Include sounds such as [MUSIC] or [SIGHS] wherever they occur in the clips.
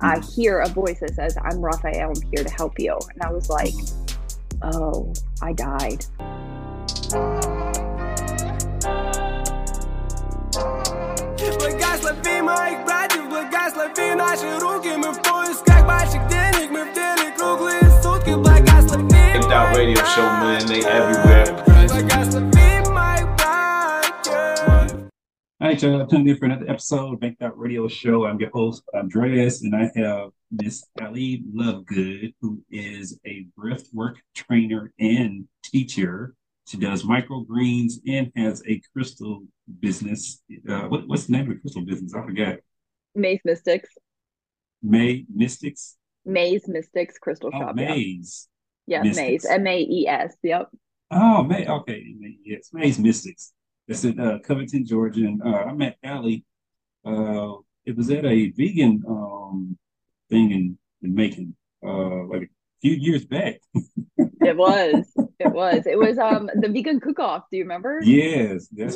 I mm. hear a voice that says, I'm Raphael, I'm here to help you. And I was like, oh, I died. radio show, man. They everywhere. All right, y'all. Tuned in for another episode of Banked Out Radio Show. I'm your host, Andreas, and I have Miss Allie Lovegood, who is a breathwork trainer and teacher. She does microgreens and has a crystal business. Uh, what, what's the name of the crystal business? I forgot. Maes Mystics. May Mystics. Maes Mystics Crystal oh, Shop. Maze. Yeah, yeah Maze. M A E S. Yep. Oh, May. Okay, yes, Maes Mystics. It's in uh, Covington, Georgia. And uh, I met Allie. Uh, it was at a vegan um, thing in, in Macon, uh, like a few years back. [LAUGHS] it was. It was. It was um the vegan cook off. Do you remember? Yes. yes.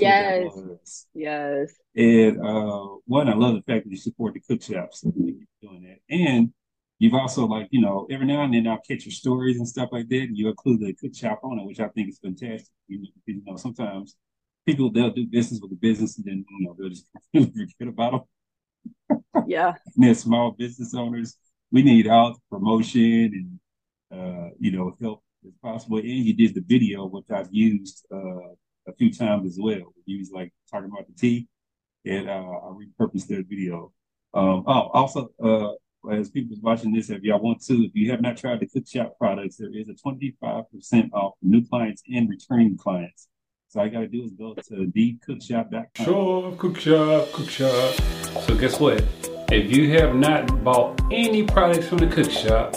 Yes. And uh, one, I love the fact that you support the cook shops doing that. And you've also like, you know, every now and then I'll catch your stories and stuff like that, and you include the cook shop on it, which I think is fantastic. You know, you know sometimes people they'll do business with the business and then you know they'll just [LAUGHS] forget about them. Yeah, and [LAUGHS] they're small business owners. We need all the promotion and uh, you know help as possible. And you did the video, which I've used uh, a few times as well. You was like talking about the tea, and uh, I repurposed that video. Um, oh, also, uh, as people watching this, if y'all want to, if you have not tried the Cook Shop products, there is a 25% off for new clients and returning clients. So all you gotta do is go to thecookshop.com. Sure, cookshop, cookshop. So guess what? If you have not bought any products from the cookshop,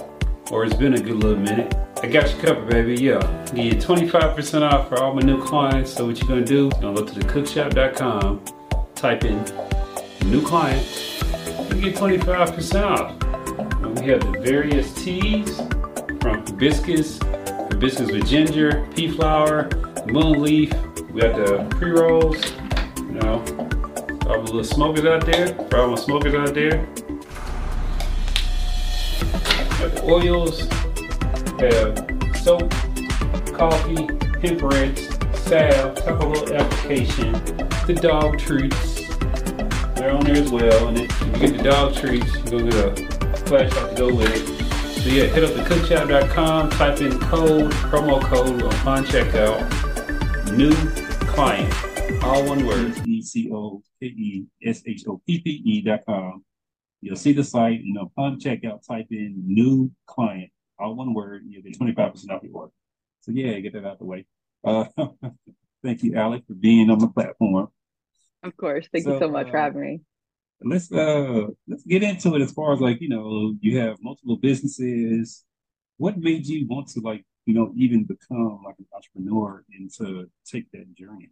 or it's been a good little minute, I got you covered, baby. Yeah, give you 25% off for all my new clients. So what you're gonna do? You're gonna go to thecookshop.com, type in new clients, you get 25% off. And we have the various teas from hibiscus, hibiscus with ginger, pea flower, mullein leaf. We got the pre rolls, you know, the little smokers out there, my smokers out there. Got the oils, have soap, coffee, hemp rinse, salve, type of little application, the dog treats. They're on there as well. And if you get the dog treats, you're gonna get a flashlight to go with it. So yeah, hit up the cookshop.com, type in code, promo code upon checkout new client, all one word. E C O K E S H O P P E dot com. You'll see the site, you know, upon checkout, type in new client, all one word, you'll get 25% off your order. So yeah, get that out the way. Uh, [LAUGHS] thank you, Alex, for being on the platform. Of course. Thank so, you so much uh, for having me. Let's uh let's get into it as far as like, you know, you have multiple businesses. What made you want to like you know, even become like an entrepreneur and to take that journey?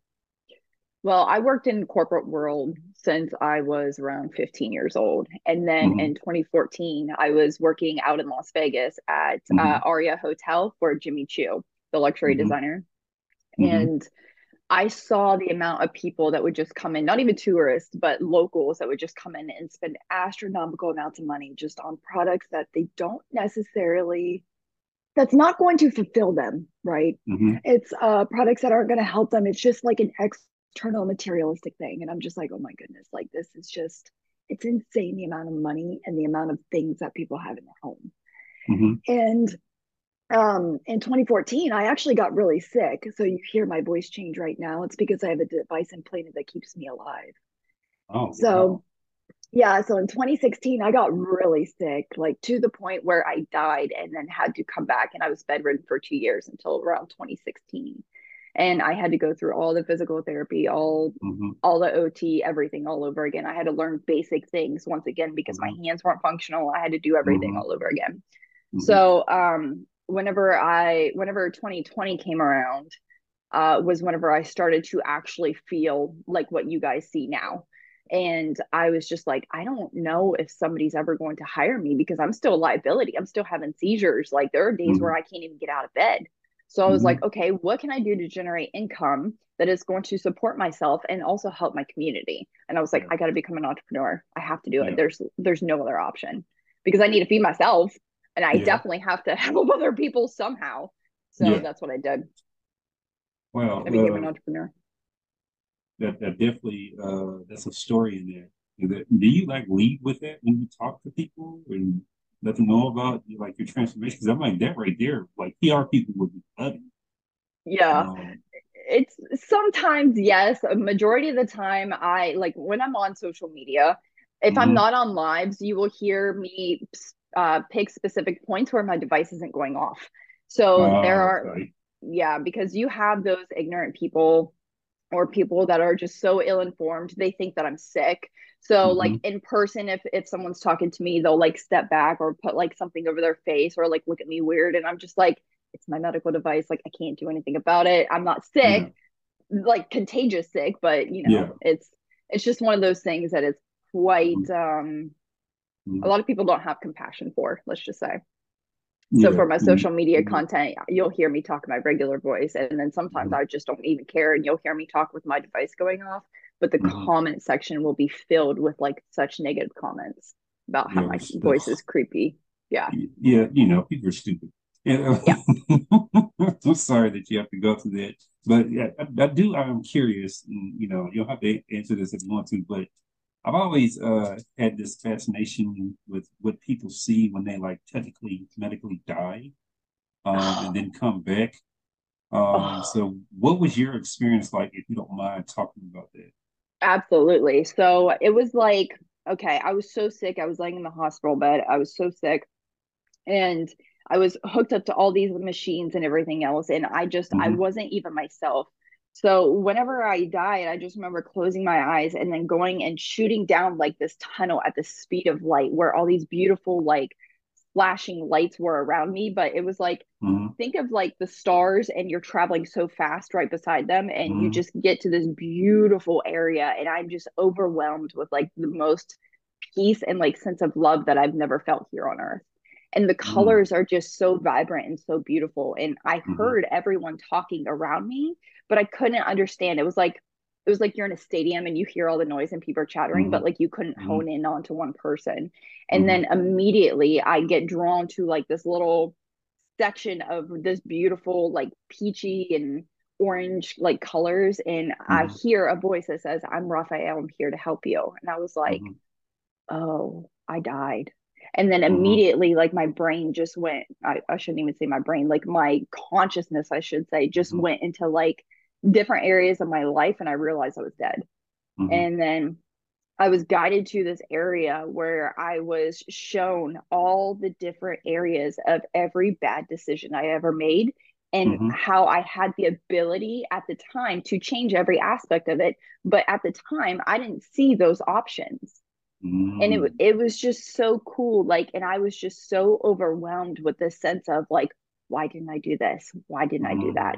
Well, I worked in corporate world since I was around 15 years old. And then mm-hmm. in 2014, I was working out in Las Vegas at uh, mm-hmm. uh, Aria Hotel for Jimmy Choo, the luxury mm-hmm. designer. Mm-hmm. And I saw the amount of people that would just come in, not even tourists, but locals that would just come in and spend astronomical amounts of money just on products that they don't necessarily that's not going to fulfill them, right? Mm-hmm. It's uh, products that aren't going to help them. It's just like an external materialistic thing. And I'm just like, oh my goodness, like this is just, it's insane the amount of money and the amount of things that people have in their home. Mm-hmm. And um, in 2014, I actually got really sick. So you hear my voice change right now. It's because I have a device implanted that keeps me alive. Oh, so wow. Yeah, so in 2016, I got really sick, like to the point where I died and then had to come back. And I was bedridden for two years until around 2016. And I had to go through all the physical therapy, all mm-hmm. all the OT, everything all over again. I had to learn basic things once again because mm-hmm. my hands weren't functional. I had to do everything mm-hmm. all over again. Mm-hmm. So um, whenever I whenever 2020 came around, uh, was whenever I started to actually feel like what you guys see now and I was just like, I don't know if somebody's ever going to hire me because I'm still a liability. I'm still having seizures. Like there are days mm-hmm. where I can't even get out of bed. So I was mm-hmm. like, okay, what can I do to generate income that is going to support myself and also help my community? And I was like, yeah. I got to become an entrepreneur. I have to do yeah. it. There's there's no other option. because I need to feed myself and I yeah. definitely have to [LAUGHS] help other people somehow. So yeah. that's what I did. Well, I became uh, an entrepreneur. That, that definitely uh, that's a story in there. Do you like lead with that when you talk to people and let them know about like your transformation? Because I'm like that right there. Like PR people would be loving. Yeah. Um, it's sometimes yes. A majority of the time, I like when I'm on social media. If mm-hmm. I'm not on lives, you will hear me uh, pick specific points where my device isn't going off. So oh, there are, okay. yeah, because you have those ignorant people or people that are just so ill informed, they think that I'm sick. So mm-hmm. like in person, if if someone's talking to me, they'll like step back or put like something over their face or like look at me weird, and I'm just like, it's my medical device. Like I can't do anything about it. I'm not sick, yeah. like contagious sick, but you know, yeah. it's it's just one of those things that is quite mm-hmm. um mm-hmm. a lot of people don't have compassion for, let's just say. So yeah. for my social media mm-hmm. content, you'll hear me talk in my regular voice. And then sometimes mm-hmm. I just don't even care and you'll hear me talk with my device going off. But the mm-hmm. comment section will be filled with like such negative comments about how my voice is creepy. Yeah. Yeah, you know, people are stupid. Yeah. [LAUGHS] I'm sorry that you have to go through that. But yeah, I, I do I'm curious, and, you know, you'll have to answer this if you want to, but I've always uh, had this fascination with what people see when they like technically medically die um, and then come back. [SIGHS] Um, so, what was your experience like, if you don't mind talking about that? Absolutely. So, it was like, okay, I was so sick. I was laying in the hospital bed. I was so sick. And I was hooked up to all these machines and everything else. And I just, mm-hmm. I wasn't even myself. So whenever I died, I just remember closing my eyes and then going and shooting down like this tunnel at the speed of light where all these beautiful like flashing lights were around me but it was like mm-hmm. think of like the stars and you're traveling so fast right beside them and mm-hmm. you just get to this beautiful area and i'm just overwhelmed with like the most peace and like sense of love that i've never felt here on earth and the mm-hmm. colors mm-hmm. are just so vibrant and so beautiful and i mm-hmm. heard everyone talking around me but I couldn't understand. It was like it was like you're in a stadium and you hear all the noise and people are chattering, mm-hmm. but like you couldn't mm-hmm. hone in onto one person. And mm-hmm. then immediately I get drawn to like this little section of this beautiful, like peachy and orange like colors. And I mm-hmm. hear a voice that says, I'm Raphael, I'm here to help you. And I was like, mm-hmm. oh, I died. And then mm-hmm. immediately, like my brain just went, I, I shouldn't even say my brain, like my consciousness, I should say, just went into like different areas of my life and I realized I was dead. Mm-hmm. And then I was guided to this area where I was shown all the different areas of every bad decision I ever made and mm-hmm. how I had the ability at the time to change every aspect of it. But at the time, I didn't see those options. Mm-hmm. And it, mm. it was just so cool. Like, and I was just so overwhelmed with this sense of like, why didn't I do this? Why didn't I do that?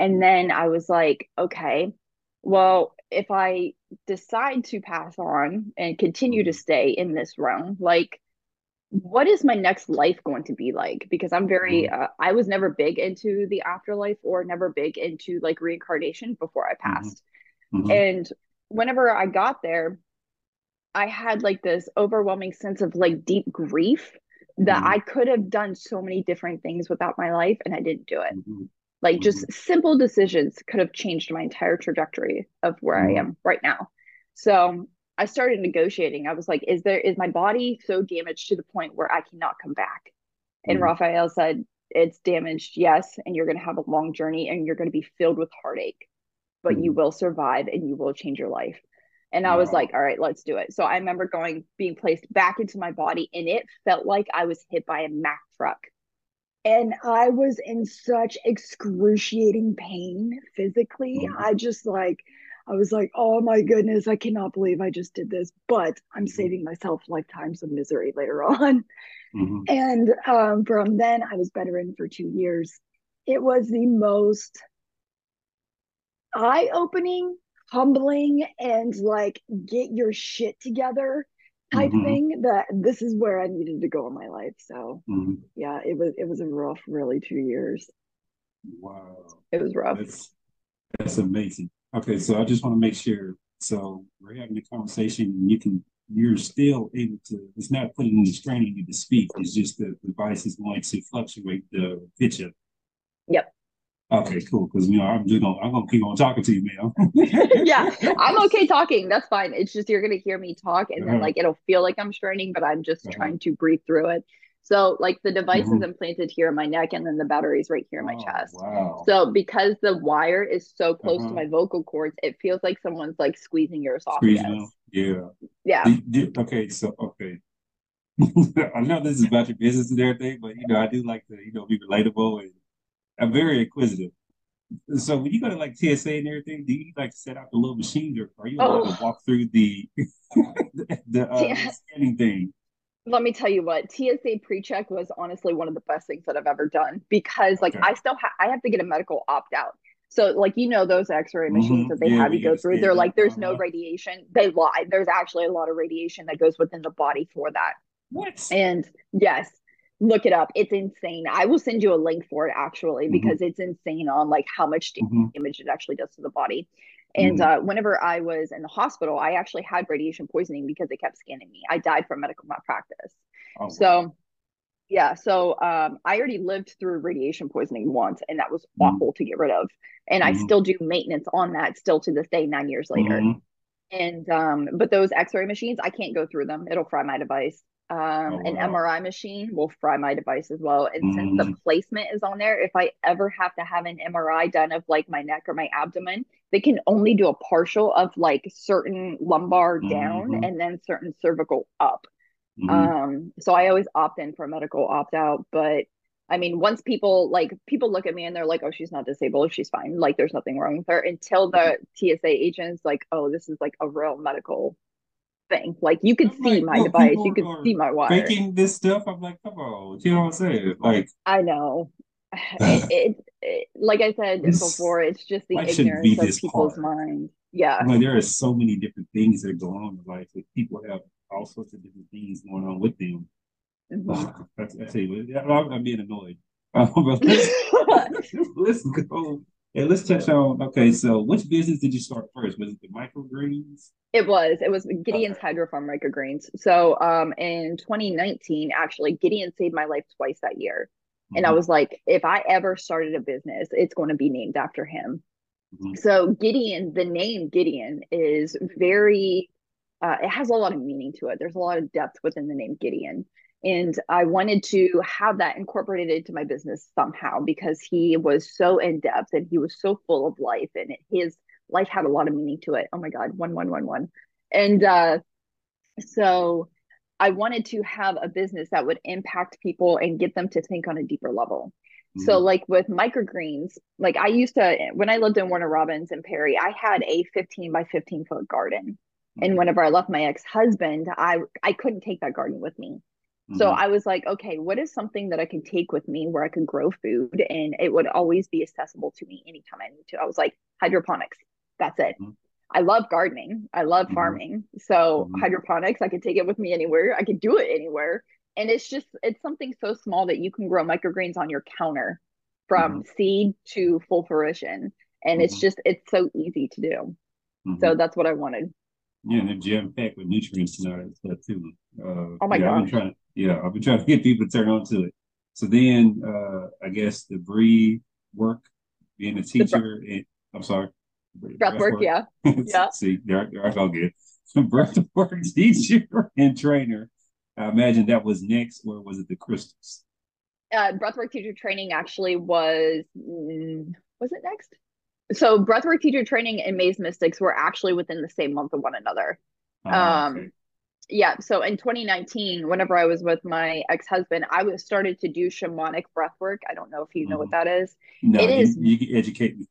And then I was like, okay, well, if I decide to pass on and continue to stay in this realm, like, what is my next life going to be like? Because I'm very, mm-hmm. uh, I was never big into the afterlife or never big into like reincarnation before I mm-hmm. passed. Mm-hmm. And whenever I got there, I had like this overwhelming sense of like deep grief that mm-hmm. I could have done so many different things without my life and I didn't do it. Mm-hmm. Like mm-hmm. just simple decisions could have changed my entire trajectory of where mm-hmm. I am right now. So I started negotiating. I was like, is there is my body so damaged to the point where I cannot come back? And mm-hmm. Raphael said, it's damaged, yes, and you're gonna have a long journey and you're gonna be filled with heartache, but you mm-hmm. will survive and you will change your life. And I was like, all right, let's do it. So I remember going, being placed back into my body, and it felt like I was hit by a Mack truck and I was in such excruciating pain physically. Mm-hmm. I just like, I was like, oh my goodness, I cannot believe I just did this, but I'm mm-hmm. saving myself lifetimes of misery later [LAUGHS] on. Mm-hmm. And um, from then, I was bedridden for two years. It was the most eye opening, humbling, and like, get your shit together type mm-hmm. thing that this is where I needed to go in my life. So mm-hmm. yeah, it was it was a rough, really two years. Wow. It was rough. That's, that's amazing. Okay, so I just want to make sure. So we're having a conversation and you can you're still able to. It's not putting any strain on you to speak. It's just the device is going to fluctuate the pitch of. Yep. Okay, cool. Because you know, I'm just gonna I'm gonna keep on talking to you, man. [LAUGHS] yeah, I'm okay talking. That's fine. It's just you're gonna hear me talk, and then Uh-huh. like it'll feel like I'm straining, but I'm just Uh-huh. trying to breathe through it. So like the device is Mhm. implanted here in my neck, and then the battery's right here in my Oh, chest. Wow. So because the wire is so close Uh-huh. to my vocal cords, it feels like someone's like squeezing your esophagus. Squeezing them. Yeah. Yeah. Do- do- okay, so okay. [LAUGHS] I know this is about your business and everything, but you know, I do like to, you know, be relatable and I'm very inquisitive. So when you go to like TSA and everything, do you like set out the little machines or are you allowed Oh. to walk through the [LAUGHS] the, the, uh, Yeah. scanning thing? Let me tell you what, TSA pre-check was honestly one of the best things that I've ever done because like Okay. I still have I have to get a medical opt-out. So like you know those x-ray Mhm. machines that they Yeah, have you go through, they're like there's no Uh-huh. radiation. They lie. There's actually a lot of radiation that goes within the body for that. What? And yes, look it up. It's insane. I will send you a link for it actually Mhm. because it's insane on like how much damage it actually does to the body. And Mhm. uh, whenever I was in the hospital, I actually had radiation poisoning because they kept scanning me. I died from medical malpractice. Oh, wow. So, yeah, so um, I already lived through radiation poisoning once, and that was Mhm. awful to get rid of. And I Mhm. still do maintenance on that still to this day, nine years later. And um, but those X-ray machines, I can't go through them. It'll fry my device. Um, Oh, an wow. MRI machine will fry my device as well. And since the Mhm. placement is on there, if I ever have to have an MRI done of like my neck or my abdomen, they can only do a partial of like certain lumbar down Mhm. and then certain cervical up. Mhm. Um, so I always opt in for a medical opt out. But I mean, once people like people look at me and they're like, oh, she's not disabled, she's fine. Like there's nothing wrong with her until the TSA agents like, oh, this is like a real medical thing. Like you could I'm see like, my device, you could see my wire. Faking this stuff. I'm like, come on, you know what I'm saying? Like, I know. [SIGHS] It, it, [SIGHS] it like I said This- before, it's just the life shouldn't be ignorance of people's hard. mind. Yeah. I mean, there are so many different things that go on in life that people have all sorts of different things going on with them. Mhm. I, I tell you, I'm, I'm being annoyed. [LAUGHS] Let's, [LAUGHS] let's go and let's touch on. Okay, so which business did you start first? Was it the microgreens? It was. It was Gideon's Hydrofarm microgreens. So um in 2019, actually, Gideon saved my life twice that year. And I Mhm, was like, if I ever started a business, it's going to be named after him. mhm, So Gideon, the name Gideon is very uh, it has a lot of meaning to it. There's a lot of depth within the name Gideon. And I wanted to have that incorporated into my business somehow because he was so in depth and he was so full of life and his life had a lot of meaning to it. Oh my God, one, one, one, one. And uh, so I wanted to have a business that would impact people and get them to think on a deeper level. So, mhm, like with microgreens, like I used to, when I lived in Warner Robins and Perry, I had a 15 by 15 foot garden. And mhm, whenever I left my ex husband, I I couldn't take that garden with me. So mhm, I was like, okay, what is something that I can take with me where I can grow food and it would always be accessible to me anytime I need to? I was like, hydroponics. That's it. Mhm. I love gardening. I love Mhm. farming. So Mhm. hydroponics, I could take it with me anywhere. I could do it anywhere. And it's just it's something so small that you can grow microgreens on your counter from seed to full fruition. And it's just it's so easy to do. So that's what I wanted. Yeah, and they're jam packed with nutrients and all that stuff too. Uh, Oh my yeah, I've been trying. Yeah, I've been trying to get people to turn on to it. So then, uh, I guess the breathe work, being a teacher. And, I'm sorry, Breath work, yeah. [LAUGHS] Yeah. See, there, there I go again. [LAUGHS] Breath [LAUGHS] work teacher and trainer. I imagine that was next, or was it the crystals? uh, breathwork teacher training actually was mm, was it next? So breathwork teacher training and Maes Mystics were actually within the same month of one another. Ah, Um, okay. yeah. So in 2019, whenever I was with my ex-husband, I was started to do shamanic breathwork. I don't know if you know what that is. No, it you, you educate me.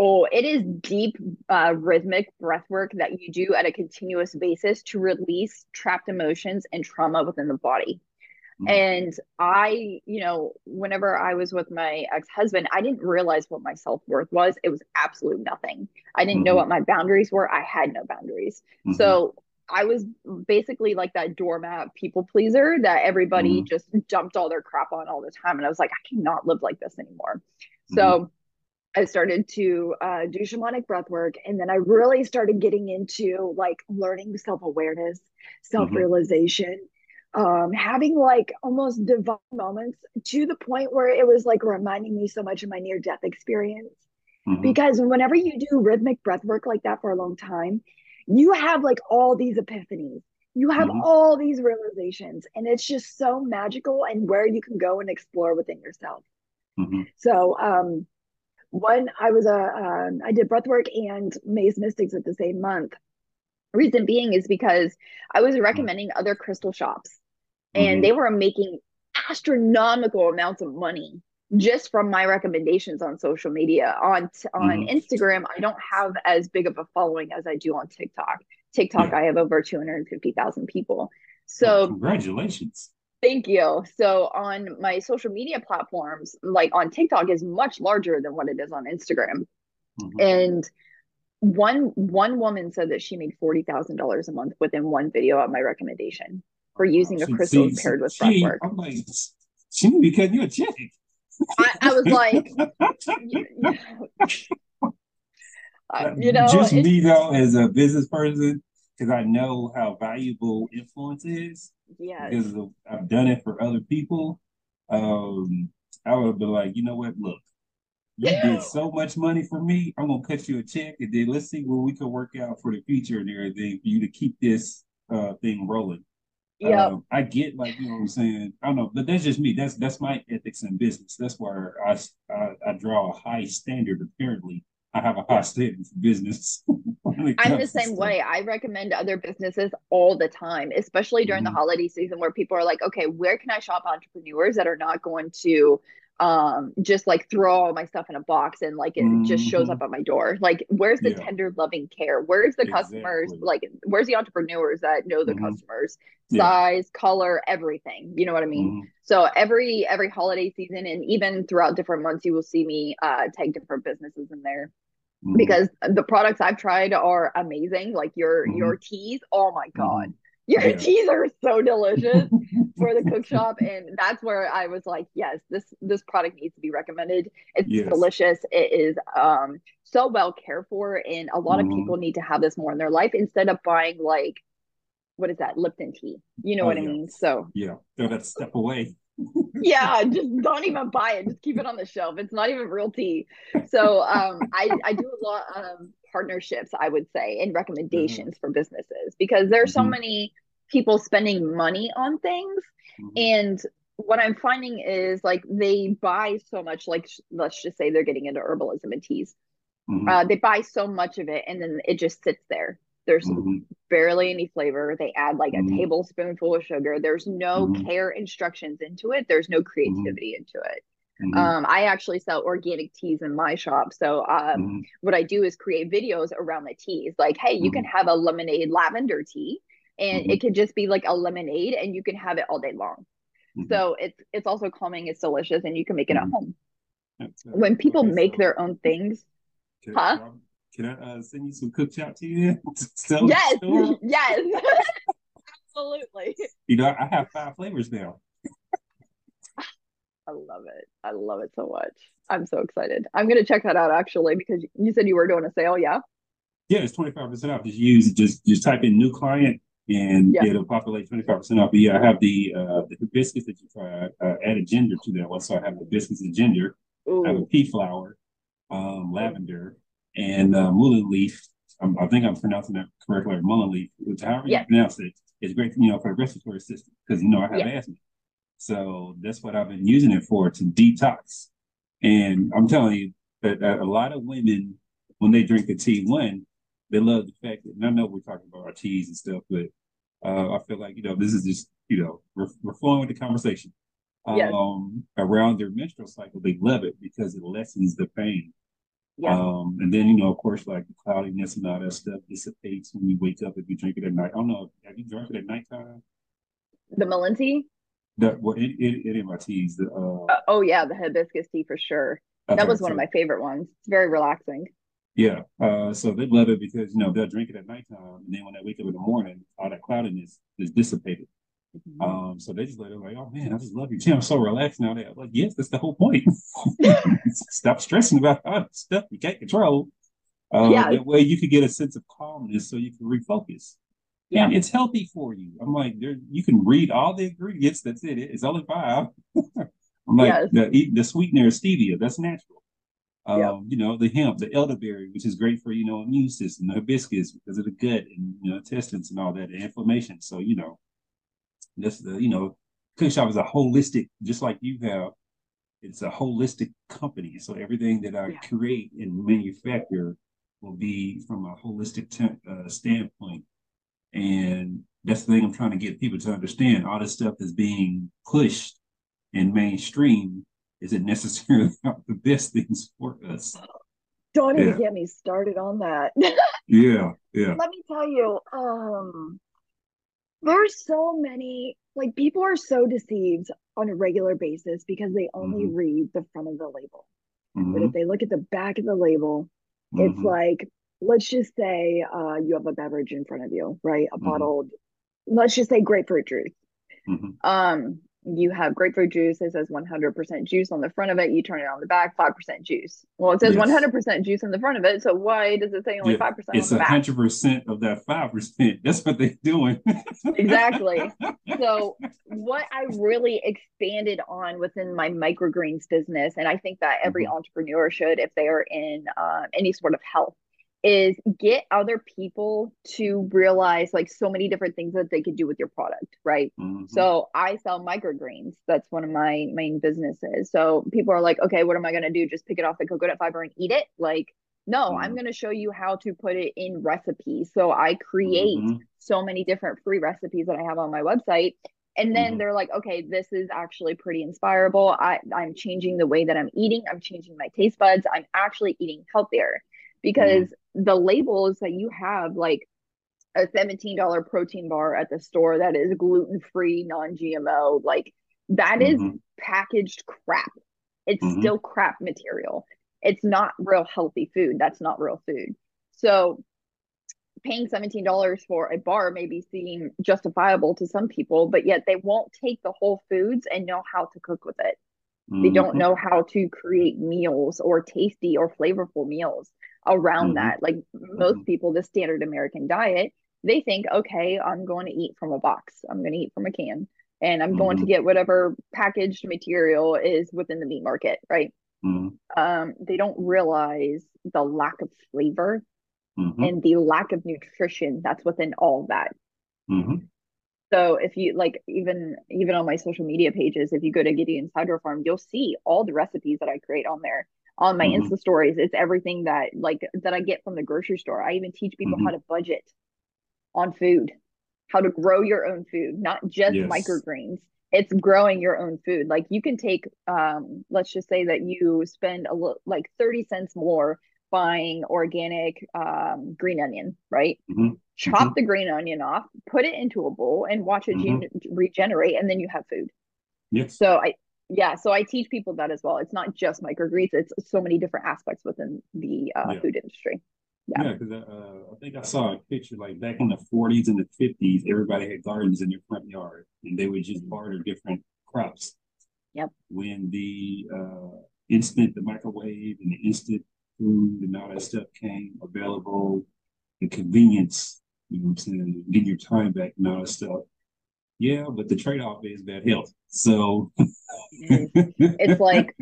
Oh, it is deep, uh, rhythmic breathwork that you do at a continuous basis to release trapped emotions and trauma within the body. Mhm. And I, you know, whenever I was with my ex-husband, I didn't realize what my self-worth was. It was absolute nothing. I didn't know Mhm. what my boundaries were. I had no boundaries. Mhm. So I was basically like that doormat people pleaser that everybody Mhm. just dumped all their crap on all the time. And I was like, I cannot live like this anymore. So I started to uh, do shamanic breath work. And then I really started getting into like learning self awareness, self realization, mm-hmm. Um, having like almost divine moments to the point where it was like reminding me so much of my near death experience. Mm-hmm. Because whenever you do rhythmic breath work like that for a long time, you have like all these epiphanies. You have mm-hmm. all these realizations, and it's just so magical and where you can go and explore within yourself. Mm-hmm. So, um, one I was a um, I did breathwork and Maes Mystics at the same month. Reason being is because I was recommending other crystal shops, and mm-hmm. they were making astronomical amounts of money just from my recommendations on social media. On on mm-hmm. Instagram, I don't have as big of a following as I do on TikTok. TikTok, yeah. I have over two hundred fifty thousand people. So well, congratulations. Thank you. So on my social media platforms, like on TikTok is much larger than what it is on Instagram. Mm-hmm. And one one woman said that she made forty thousand dollars a month within one video of my recommendation for using a crystal see, paired with breath work. I'm like, she may be cutting you a check. I, I was like, [LAUGHS] [LAUGHS] you know, just me though as a business person, because I know how valuable influence is. Yeah. Because of, I've done it for other people. Um, I would be like, you know what? Look, you did so much money for me. I'm gonna cut you a check, and then let's see what we can work out for the future and everything for you to keep this uh, thing rolling. Yeah, um, I get like you know what I'm saying. I don't know, but that's just me. That's that's my ethics in business. That's where I I, I draw a high standard. Apparently, I have a high standard for business. [LAUGHS] I'm the same way. I recommend other businesses all the time, especially during mm-hmm. the holiday season where people are like, okay, where can I shop entrepreneurs that are not going to um just like throw all my stuff in a box and like it mm-hmm. just shows mm-hmm. up at my door like where's the yeah. tender loving care where's the exactly. customers like where's the entrepreneurs that know the mm-hmm. customers yeah. size color everything you know what i mean mm-hmm. so every every holiday season and even throughout different months you will see me uh tag different businesses in there mm-hmm. because the products i've tried are amazing like your your mm-hmm. teas oh my god your yeah. teas are so delicious [LAUGHS] for the cook shop and that's where i was like yes this this product needs to be recommended it's yes. delicious it is um so well cared for and a lot mm-hmm. of people need to have this more in their life instead of buying like what is that lipton tea you know oh, what yeah. i mean so yeah throw that step away yeah just don't even buy it just keep it on the shelf it's not even real tea so um i i do a lot of partnerships, I would say, and recommendations mm-hmm. for businesses because there's mm-hmm. so many people spending money on things. Mm-hmm. And what I'm finding is like they buy so much, like let's just say they're getting into herbalism and teas. Mm-hmm. Uh, they buy so much of it and then it just sits there. There's mm-hmm. barely any flavor. They add like a mm-hmm. tablespoonful of sugar. There's no care instructions into it. There's no creativity into it. Mm-hmm. Um, I actually sell organic teas in my shop. So um, mm-hmm. what I do is create videos around the teas. Like, hey, you mm-hmm. can have a lemonade lavender tea, and mm-hmm. it could just be like a lemonade, and you can have it all day long. Mm-hmm. So it's it's also calming. It's delicious, and you can make it at mm-hmm. home. When people okay, make so their own things, can huh? I, can I uh, send you some cook shop tea? yes, [LAUGHS] yes, absolutely. You know, I have five flavors now. I love it. I love it so much. I'm so excited. I'm gonna check that out actually because you said you were doing a sale, yeah? Yeah, it's 25% off. Just use just just type in new client and yeah. it'll populate 25% off. But yeah, I have the uh the hibiscus that you try. Uh, added ginger to that one. So I have the hibiscus and ginger. Ooh. I have a pea flower, um, lavender, and uh, mullein leaf. Um, I think I'm pronouncing that correctly, mullein leaf, which however yeah. you pronounce it, is great, you know, for the respiratory system because you know I have yeah. asthma. So that's what I've been using it for to detox. And I'm telling you that, a lot of women, when they drink the tea, one, they love the fact that, and I know we're talking about our teas and stuff, but uh, I feel like, you know, this is just, you know, we're, we're flowing with the conversation. Yes. Um, around their menstrual cycle, they love it because it lessens the pain. Yeah. Um, and then, you know, of course, like the cloudiness and all that stuff dissipates when you wake up if you drink it at night. I don't know. Have you drunk it at nighttime? The mullein tea? That well, it, any of my teas. The, uh, uh, oh yeah, the hibiscus tea for sure. That was one of my favorite ones. It's very relaxing. Yeah. Uh, so they love it because you know they'll drink it at nighttime, and then when they wake up in the morning, all that cloudiness is dissipated. Mm-hmm. Um, so they just let it like, oh man, I just love you, Tim. I'm so relaxed now. They're like, yes, that's the whole point. [LAUGHS] [LAUGHS] Stop stressing about stuff you can't control. Uh, yeah. That way you could get a sense of calmness so you can refocus. Yeah. And it's healthy for you. I'm like, there, you can read all the ingredients. That's it. It's only five. [LAUGHS] I'm like, yes. the, the sweetener is stevia. That's natural. Um. You know, the hemp, the elderberry, which is great for, you know, immune system, the hibiscus because of the gut and, you know, intestines and all that, the inflammation. So, you know, that's the, you know, Cook Shop is a holistic, just like you have, it's a holistic company. So everything that I yeah. create and manufacture will be from a holistic te- uh, standpoint. And that's the thing I'm trying to get people to understand. All this stuff is being pushed in mainstream isn't necessarily [LAUGHS] the best things for us. Don't yeah. even get me started on that. [LAUGHS] yeah, yeah. Let me tell you, um, there's so many like people are so deceived on a regular basis because they only mm-hmm. read the front of the label. Mm-hmm. But if they look at the back of the label, mm-hmm. it's like let's just say uh, you have a beverage in front of you, right? A mm-hmm. bottled, let's just say grapefruit juice. Mm-hmm. Um, you have grapefruit juice. It says 100% juice on the front of it. You turn it on the back, 5% juice. Well, it says yes. 100% juice on the front of it. So why does it say only yeah, 5% It's 100% of that 5%. [LAUGHS] That's what they're doing. [LAUGHS] exactly. So what I really expanded on within my microgreens business, and I think that every mm-hmm. entrepreneur should if they are in uh, any sort of health is get other people to realize like so many different things that they could do with your product, right? Mm-hmm. So I sell microgreens. That's one of my main businesses. So people are like, okay, what am I going to do? Just pick it off the coconut fiber and eat it? Like, no, mm-hmm. I'm going to show you how to put it in recipes. So I create mm-hmm. so many different free recipes that I have on my website. And then mm-hmm. they're like, okay, this is actually pretty inspirable. I, I'm changing the way that I'm eating. I'm changing my taste buds. I'm actually eating healthier because mm-hmm. the labels that you have, like a $17 protein bar at the store that is gluten free, non GMO, like that mm-hmm. is packaged crap. It's mm-hmm. still crap material. It's not real healthy food. That's not real food. So paying $17 for a bar may be seem justifiable to some people, but yet they won't take the whole foods and know how to cook with it. Mm-hmm. They don't mm-hmm. know how to create meals or tasty or flavorful meals around mm-hmm. that. Like most mm-hmm. people, the standard American diet, they think, okay, I'm going to eat from a box, I'm going to eat from a can, and I'm mm-hmm. going to mm-hmm. get whatever packaged material is within the meat market, right? Mm-hmm. Um, they don't realize the lack of flavor mm-hmm. and the lack of nutrition that's within all that. So if you like even even on my social media pages, if you go to Gideon's Hydro Farm, you'll see all the recipes that I create on there on my mm-hmm. Insta stories. It's everything that like that I get from the grocery store. I even teach people mm-hmm. how to budget on food, how to grow your own food, not just yes. microgreens. It's growing your own food. Like you can take um let's just say that you spend a little like 30 cents more buying organic um green onion, right? Mm-hmm. Chop mm-hmm. the green onion off, put it into a bowl and watch it mm-hmm. gen- regenerate and then you have food. So I yeah so i teach people that as well it's not just microgreens it's so many different aspects within the uh, yeah. food industry yeah because yeah, uh, i think i saw a picture like back in the 40s and the 50s everybody had gardens in their front yard and they would just barter different crops yep when the uh, instant the microwave and the instant food and all that stuff came available the convenience you know what i'm saying getting your time back and all that stuff yeah, but the trade off is bad health. So it's [LAUGHS] like,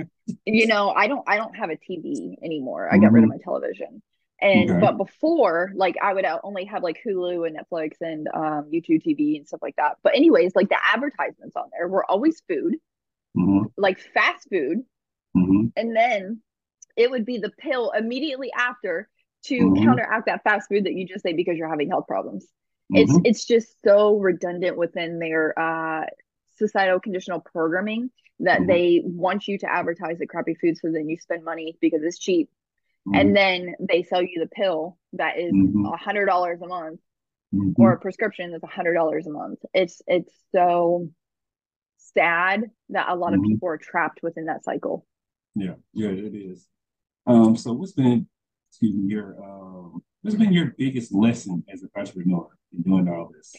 you know, I don't I don't have a TV anymore. I got mm-hmm. rid of mm-hmm. my television. And okay. but before, like I would only have like Hulu and Netflix and um, YouTube TV and stuff like that. But anyways, like the advertisements on there were always food, mm-hmm. like fast food, mm-hmm. and then it would be the pill immediately after to mm-hmm. counteract that fast food that you just ate because you're having health problems. It's mm-hmm. it's just so redundant within their uh, societal conditional programming that mm-hmm. they want you to advertise the crappy food so then you spend money because it's cheap. Mm-hmm. And then they sell you the pill that is mm-hmm. a hundred dollars a month mm-hmm. or a prescription that's a hundred dollars a month. It's it's so sad that a lot of mm-hmm. people are trapped within that cycle. Yeah, yeah, it is. Um, so what's been excuse me, your um what's been your biggest lesson as an entrepreneur? in doing all this?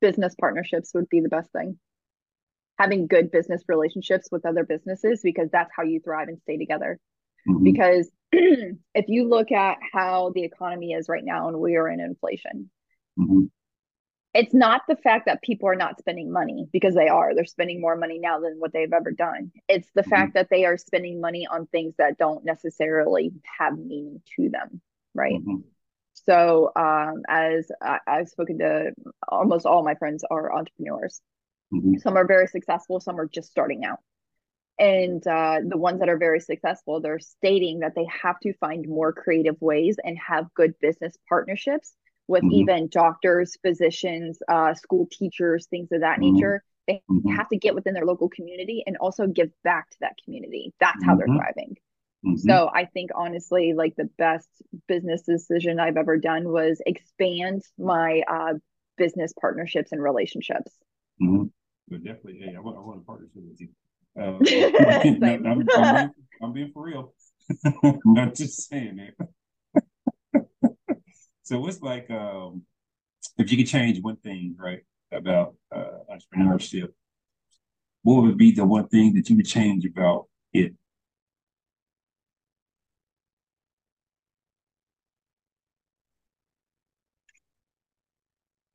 business partnerships would be the best thing. Having good business relationships with other businesses because that's how you thrive and stay together. Mm-hmm. Because [CLEARS THROAT] if you look at how the economy is right now and we are in inflation, mm-hmm. It's not the fact that people are not spending money because they are. They're spending more money now than what they've ever done. It's the mm-hmm. fact that they are spending money on things that don't necessarily have meaning to them, right? Mm-hmm. So, um, as I, have spoken to almost all my friends are entrepreneurs. Mm-hmm. Some are very successful, some are just starting out. And uh, the ones that are very successful, they're stating that they have to find more creative ways and have good business partnerships with mm-hmm. even doctors, physicians, uh, school teachers, things of that mm-hmm. nature. They mm-hmm. have to get within their local community and also give back to that community. That's how they're mm-hmm. thriving. Mm-hmm. So I think honestly, like the best business decision I've ever done was expand my uh, business partnerships and relationships. Mm-hmm. But definitely, hey, I want, I want a partnership with you. Uh, [LAUGHS] [LAUGHS] I'm, I'm, I'm, being, I'm, being, for real. [LAUGHS] I'm not just saying that. So it's like um, if you could change one thing, right, about uh, entrepreneurship, what would be the one thing that you would change about it?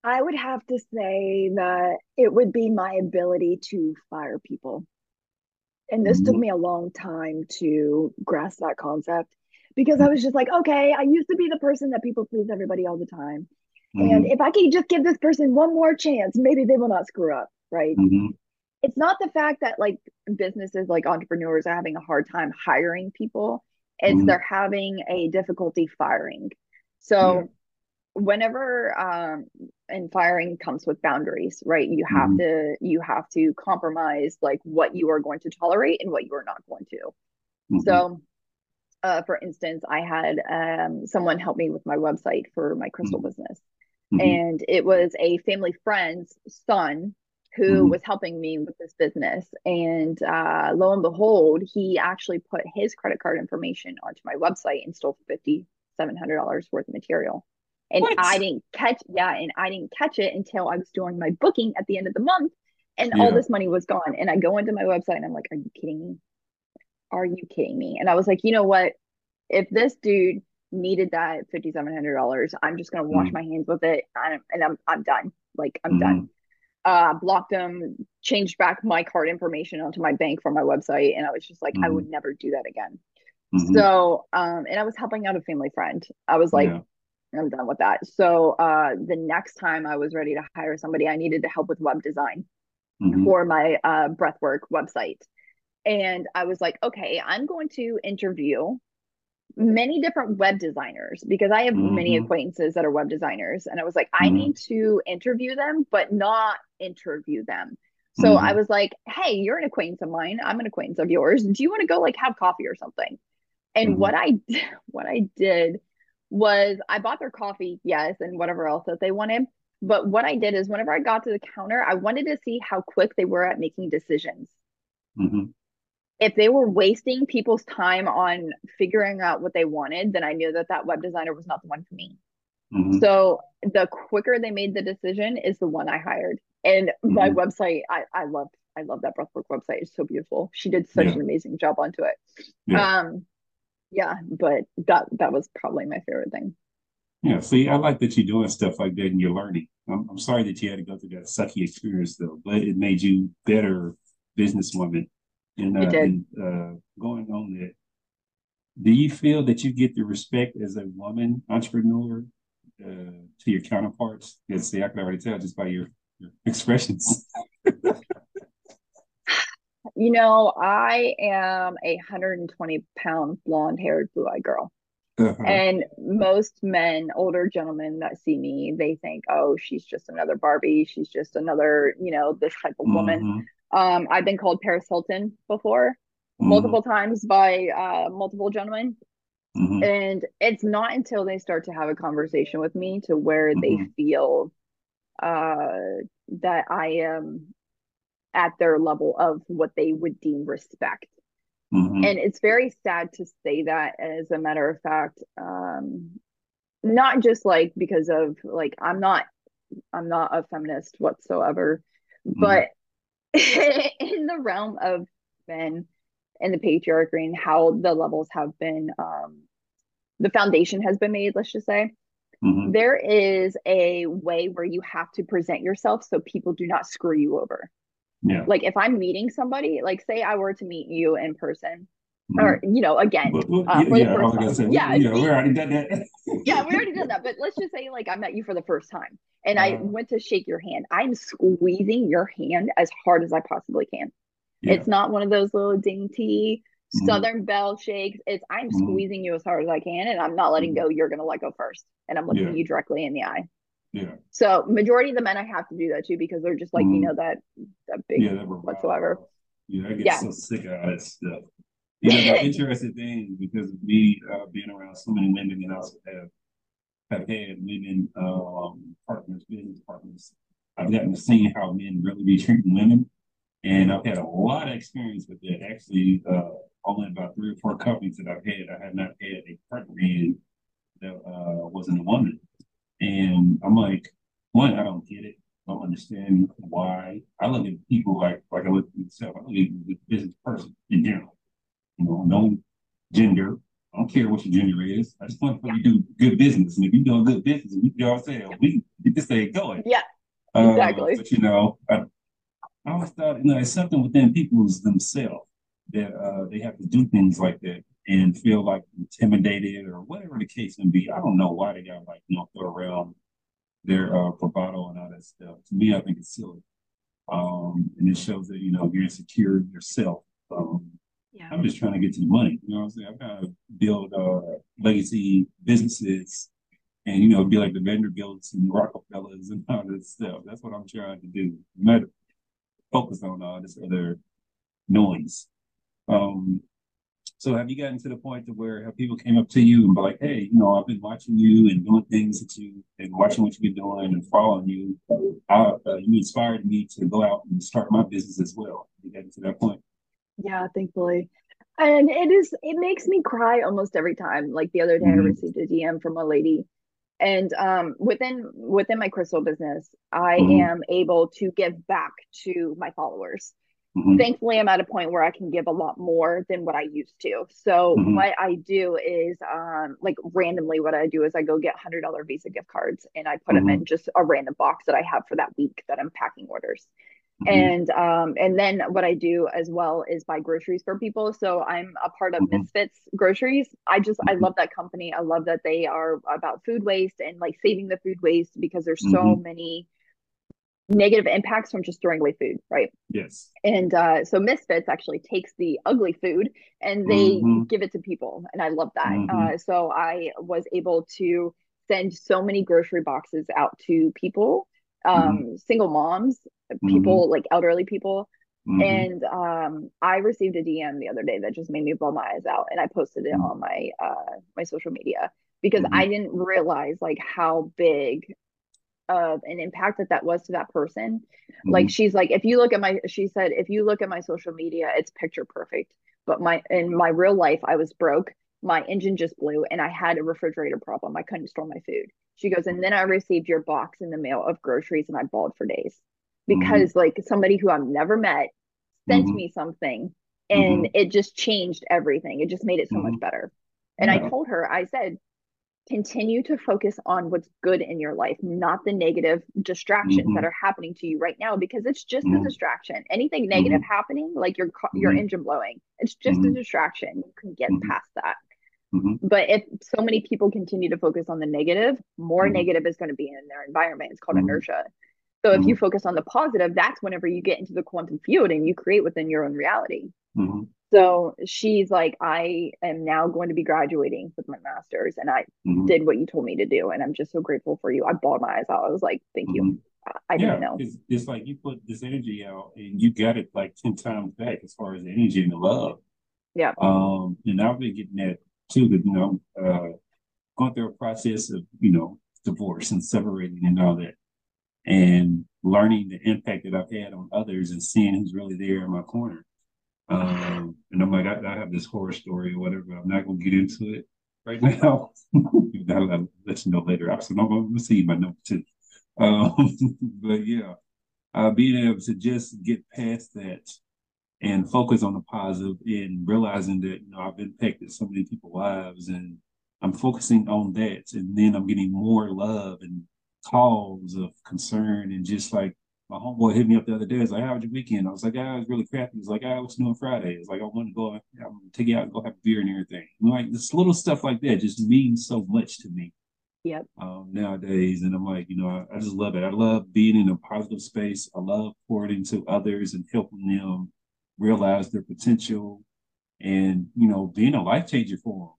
I would have to say that it would be my ability to fire people. And this mm-hmm. took me a long time to grasp that concept because I was just like, okay, I used to be the person that people please everybody all the time. Mm-hmm. And if I can just give this person one more chance, maybe they will not screw up, right? Mm-hmm. It's not the fact that like businesses like entrepreneurs are having a hard time hiring people, it's mm-hmm. they're having a difficulty firing. So whenever um and firing comes with boundaries right you have mm-hmm. to you have to compromise like what you are going to tolerate and what you are not going to mm-hmm. so uh, for instance i had um, someone help me with my website for my crystal mm-hmm. business mm-hmm. and it was a family friend's son who mm-hmm. was helping me with this business and uh, lo and behold he actually put his credit card information onto my website and stole $5700 worth of material and what? I didn't catch yeah, and I didn't catch it until I was doing my booking at the end of the month, and yeah. all this money was gone. And I go into my website and I'm like, "Are you kidding me? Are you kidding me?" And I was like, "You know what? If this dude needed that fifty seven hundred dollars, I'm just gonna wash mm. my hands with it, and I'm I'm done. Like I'm mm. done." Uh, blocked them, changed back my card information onto my bank from my website, and I was just like, mm. I would never do that again. Mm-hmm. So, um, and I was helping out a family friend. I was like, yeah. I'm done with that. So uh, the next time I was ready to hire somebody, I needed to help with web design mm-hmm. for my uh, breathwork website. And I was like, okay, I'm going to interview many different web designers because I have mm-hmm. many acquaintances that are web designers. And I was like, mm-hmm. I need to interview them, but not interview them. So mm-hmm. I was like, hey, you're an acquaintance of mine. I'm an acquaintance of yours. Do you want to go like have coffee or something? And mm-hmm. what I [LAUGHS] what I did was I bought their coffee, yes, and whatever else that they wanted. But what I did is whenever I got to the counter, I wanted to see how quick they were at making decisions. If they were wasting people's time on figuring out what they wanted, then I knew that that web designer was not the one for me. Mm-hmm. So the quicker they made the decision is the one I hired. And mm-hmm. my website, I, I love I love that breathwork website. It's so beautiful. She did such yeah. an amazing job onto it. Yeah. Um, yeah, but that that was probably my favorite thing. Yeah, see, I like that you're doing stuff like that and you're learning. I'm, I'm sorry that you had to go through that sucky experience though, but it made you better businesswoman. And, uh, and uh, going on that, do you feel that you get the respect as a woman entrepreneur uh, to your counterparts? Yes, see, I can already tell just by your, your expressions. [LAUGHS] You know, I am a 120 pound blonde haired blue eyed girl. Uh-huh. And most men, older gentlemen that see me, they think, oh, she's just another Barbie. She's just another, you know, this type of woman. Um, I've been called Paris Hilton before, mm-hmm. multiple times by uh, multiple gentlemen. Mm-hmm. And it's not until they start to have a conversation with me to where they mm-hmm. feel uh, that I am at their level of what they would deem respect. Mm-hmm. And it's very sad to say that, as a matter of fact, um, not just like because of like I'm not I'm not a feminist whatsoever. Mm-hmm. But [LAUGHS] in the realm of men and the patriarchy and how the levels have been um the foundation has been made, let's just say. Mm-hmm. There is a way where you have to present yourself so people do not screw you over. Yeah. Like if I'm meeting somebody, like say I were to meet you in person. Or you know, again, well, uh, yeah, the first. Say, yeah, [LAUGHS] yeah, we already did that. yeah, we already did that. But let's just say like I met you for the first time and uh, I went to shake your hand. I'm squeezing your hand as hard as I possibly can. Yeah. It's not one of those little dainty mm-hmm. Southern Belle shakes. It's I'm mm-hmm. squeezing you as hard as I can, and I'm not letting mm-hmm. go. You're gonna let go first, and I'm looking you directly in the eye. Yeah. So majority of the men I have to do that too because they're just like mm-hmm. you know that that big yeah, whatsoever. Yeah, I get yeah. so sick of that stuff. You know, the [LAUGHS] interesting thing because of me uh, being around so many women and also have have had women um, partners, business partners. I've gotten to see how men really be treating women, and I've had a lot of experience with that. Actually, uh, only about three or four companies that I've had, I have not had a partner in that uh, wasn't a woman. And I'm like, one, I don't get it. I don't understand why. I look at people like like I look at myself. I look at the business person in general. You know, no gender. I don't care what your gender is. I just want you to do good business. And if you're doing good business, you know what I'm saying, we get this thing going. Yeah. Exactly. Uh, but you know, I, I always thought, you know, it's something within people's themselves that uh, they have to do things like that and feel like intimidated or whatever the case may be. I don't know why they got like, you know, throw around their uh, bravado and all that stuff. To me, I think it's silly. Um, and it shows that, you know, you're insecure yourself. Um, yeah. I'm just trying to get to the money. You know what I'm saying? I'm trying to build uh, legacy businesses and, you know, be like the Vanderbilts and Rockefellers and all this stuff. That's what I'm trying to do. Not focus on all this other noise. Um, so have you gotten to the point to where have people came up to you and be like, hey, you know, I've been watching you and doing things that you and watching what you've been doing and following you. uh, you inspired me to go out and start my business as well. Have you gotten to that point? Yeah, thankfully. And it is it makes me cry almost every time. Like the other day mm-hmm. I received a DM from a lady and um, within within my crystal business i mm-hmm. am able to give back to my followers mm-hmm. thankfully i'm at a point where i can give a lot more than what i used to so mm-hmm. what i do is um, like randomly what i do is i go get $100 visa gift cards and i put them in mm-hmm. just a random box that i have for that week that i'm packing orders Mm-hmm. And um, and then what I do as well is buy groceries for people. So I'm a part of mm-hmm. Misfits Groceries. I just I mm-hmm. love that company. I love that they are about food waste and like saving the food waste because there's so mm-hmm. many negative impacts from just throwing away food, right? Yes. And uh, so Misfits actually takes the ugly food and they mm-hmm. give it to people, and I love that. Mm-hmm. Uh, so I was able to send so many grocery boxes out to people um, mm-hmm. single moms, people mm-hmm. like elderly people. Mm-hmm. And um, I received a DM the other day that just made me blow my eyes out, and I posted it mm-hmm. on my uh, my social media because mm-hmm. I didn't realize like how big of an impact that that was to that person. Like mm-hmm. she's like, if you look at my, she said, if you look at my social media, it's picture perfect. But my in my real life, I was broke. My engine just blew, and I had a refrigerator problem. I couldn't store my food. She goes, and then I received your box in the mail of groceries and I bawled for days mm-hmm. Because mm-hmm. like somebody who I've never met sent mm-hmm. me something and mm-hmm. it just changed everything. It just made it so much mm-hmm. better. And yeah. I told her, I said, continue to focus on what's good in your life, not the negative distractions that mm-hmm. are happening to you right now, because it's just a distraction. Anything negative happening, like your your engine blowing, it's just a distraction. You can get past that. Mm-hmm. But if so many people continue to focus on the negative, more mm-hmm. negative is going to be in their environment. It's called mm-hmm. inertia. So if you mm-hmm. focus on the positive, that's whenever you get into the quantum field and you create within your own reality. Mm-hmm. So she's like, I am now going to be graduating with my master's, and I mm-hmm. did what you told me to do, and I'm just so grateful for you. I bawled my eyes out. I was like, thank you. I didn't know. It's, it's, like you put this energy out, and you got it like ten times back as far as the energy and the love. Yeah. Um, and I've been getting that too, that, you know, uh, going through a process of, you know, divorce and separating and all that. And learning the impact that I've had on others and seeing who's really there in my corner. Um, and I'm like, I, I, have this horror story or whatever. I'm not going to get into it right [LAUGHS] now. I'll let you know later. I'm going to see my number two. Um, [LAUGHS] but yeah, uh, being able to just get past that and focus on the positive and realizing that you know I've impacted so many people's lives and I'm focusing on that and then I'm getting more love and calls of concern and just like my homeboy hit me up the other day. He's like, "How was your weekend?" I was like, "Ah, it was really crappy." He's like, "Ah, what's new on Friday?" It's like, "I want to go. I'm gonna take you out and go have a beer and everything." And like this little stuff like that just means so much to me. Yep. Um, nowadays, and I'm like, you know, I, I, just love it. I love being in a positive space. I love pouring into others and helping them realize their potential, and you know, being a life changer for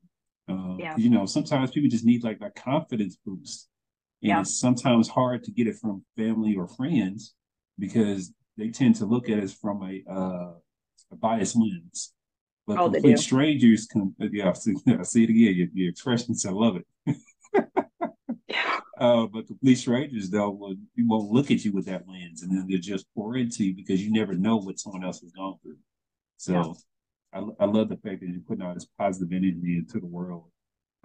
them. Uh, yeah. You know, sometimes people just need like a confidence boost and yeah. it's sometimes hard to get it from family or friends because they tend to look at us from a, uh, a biased lens. But oh, complete strangers can, yeah, [LAUGHS] I see, I see it again. Your, your expressions, I love it. [LAUGHS] uh, but complete strangers, though, will, won't look at you with that lens and then they'll just pour into you because you never know what someone else has gone through. So yeah. I, I love the fact that you're putting all this positive energy into the world.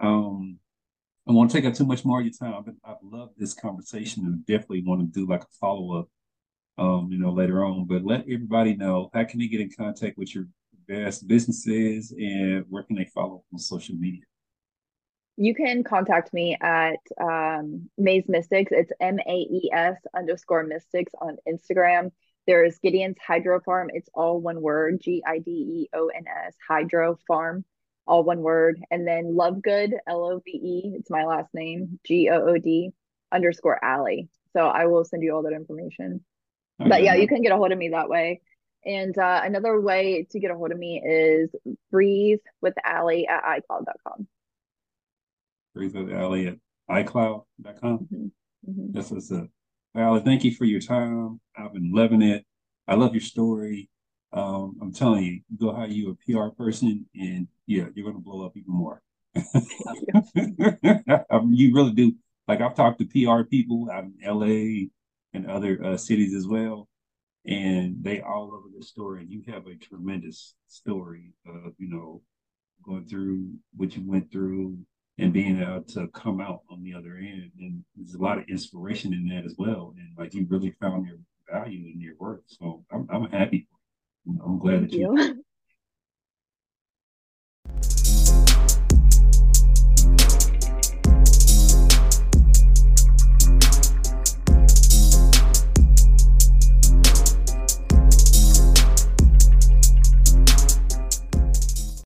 Um, I want to take up too much more of your time, but I've loved this conversation and definitely want to do like a follow up, um, you know, later on. But let everybody know how can they get in contact with your best businesses and where can they follow on social media? You can contact me at um, Maes Mystics. It's M A E S underscore Mystics on Instagram. There's Gideon's Hydro Farm. It's all one word G I D E O N S Hydro Farm all one word. And then Lovegood, L O V E, it's my last name, G O O D underscore Allie. So I will send you all that information. Okay. But yeah, you can get a hold of me that way. And uh, another way to get a hold of me is breathe with Allie at iCloud.com. Breathe with Allie at iCloud.com. Mm-hmm. Mm-hmm. That's what's up. Allie, thank you for your time. I've been loving it. I love your story. Um, I'm telling you, go hire you a PR person, and yeah, you're to blow up even more. [LAUGHS] um, you really do. Like I've talked to PR people out in LA and other uh, cities as well, and they all over the story. You have a tremendous story of you know going through what you went through and being able to come out on the other end. And there's a lot of inspiration in that as well. And like you really found your value in your work. So I'm, I'm happy. I'm glad Thank that you, you [LAUGHS]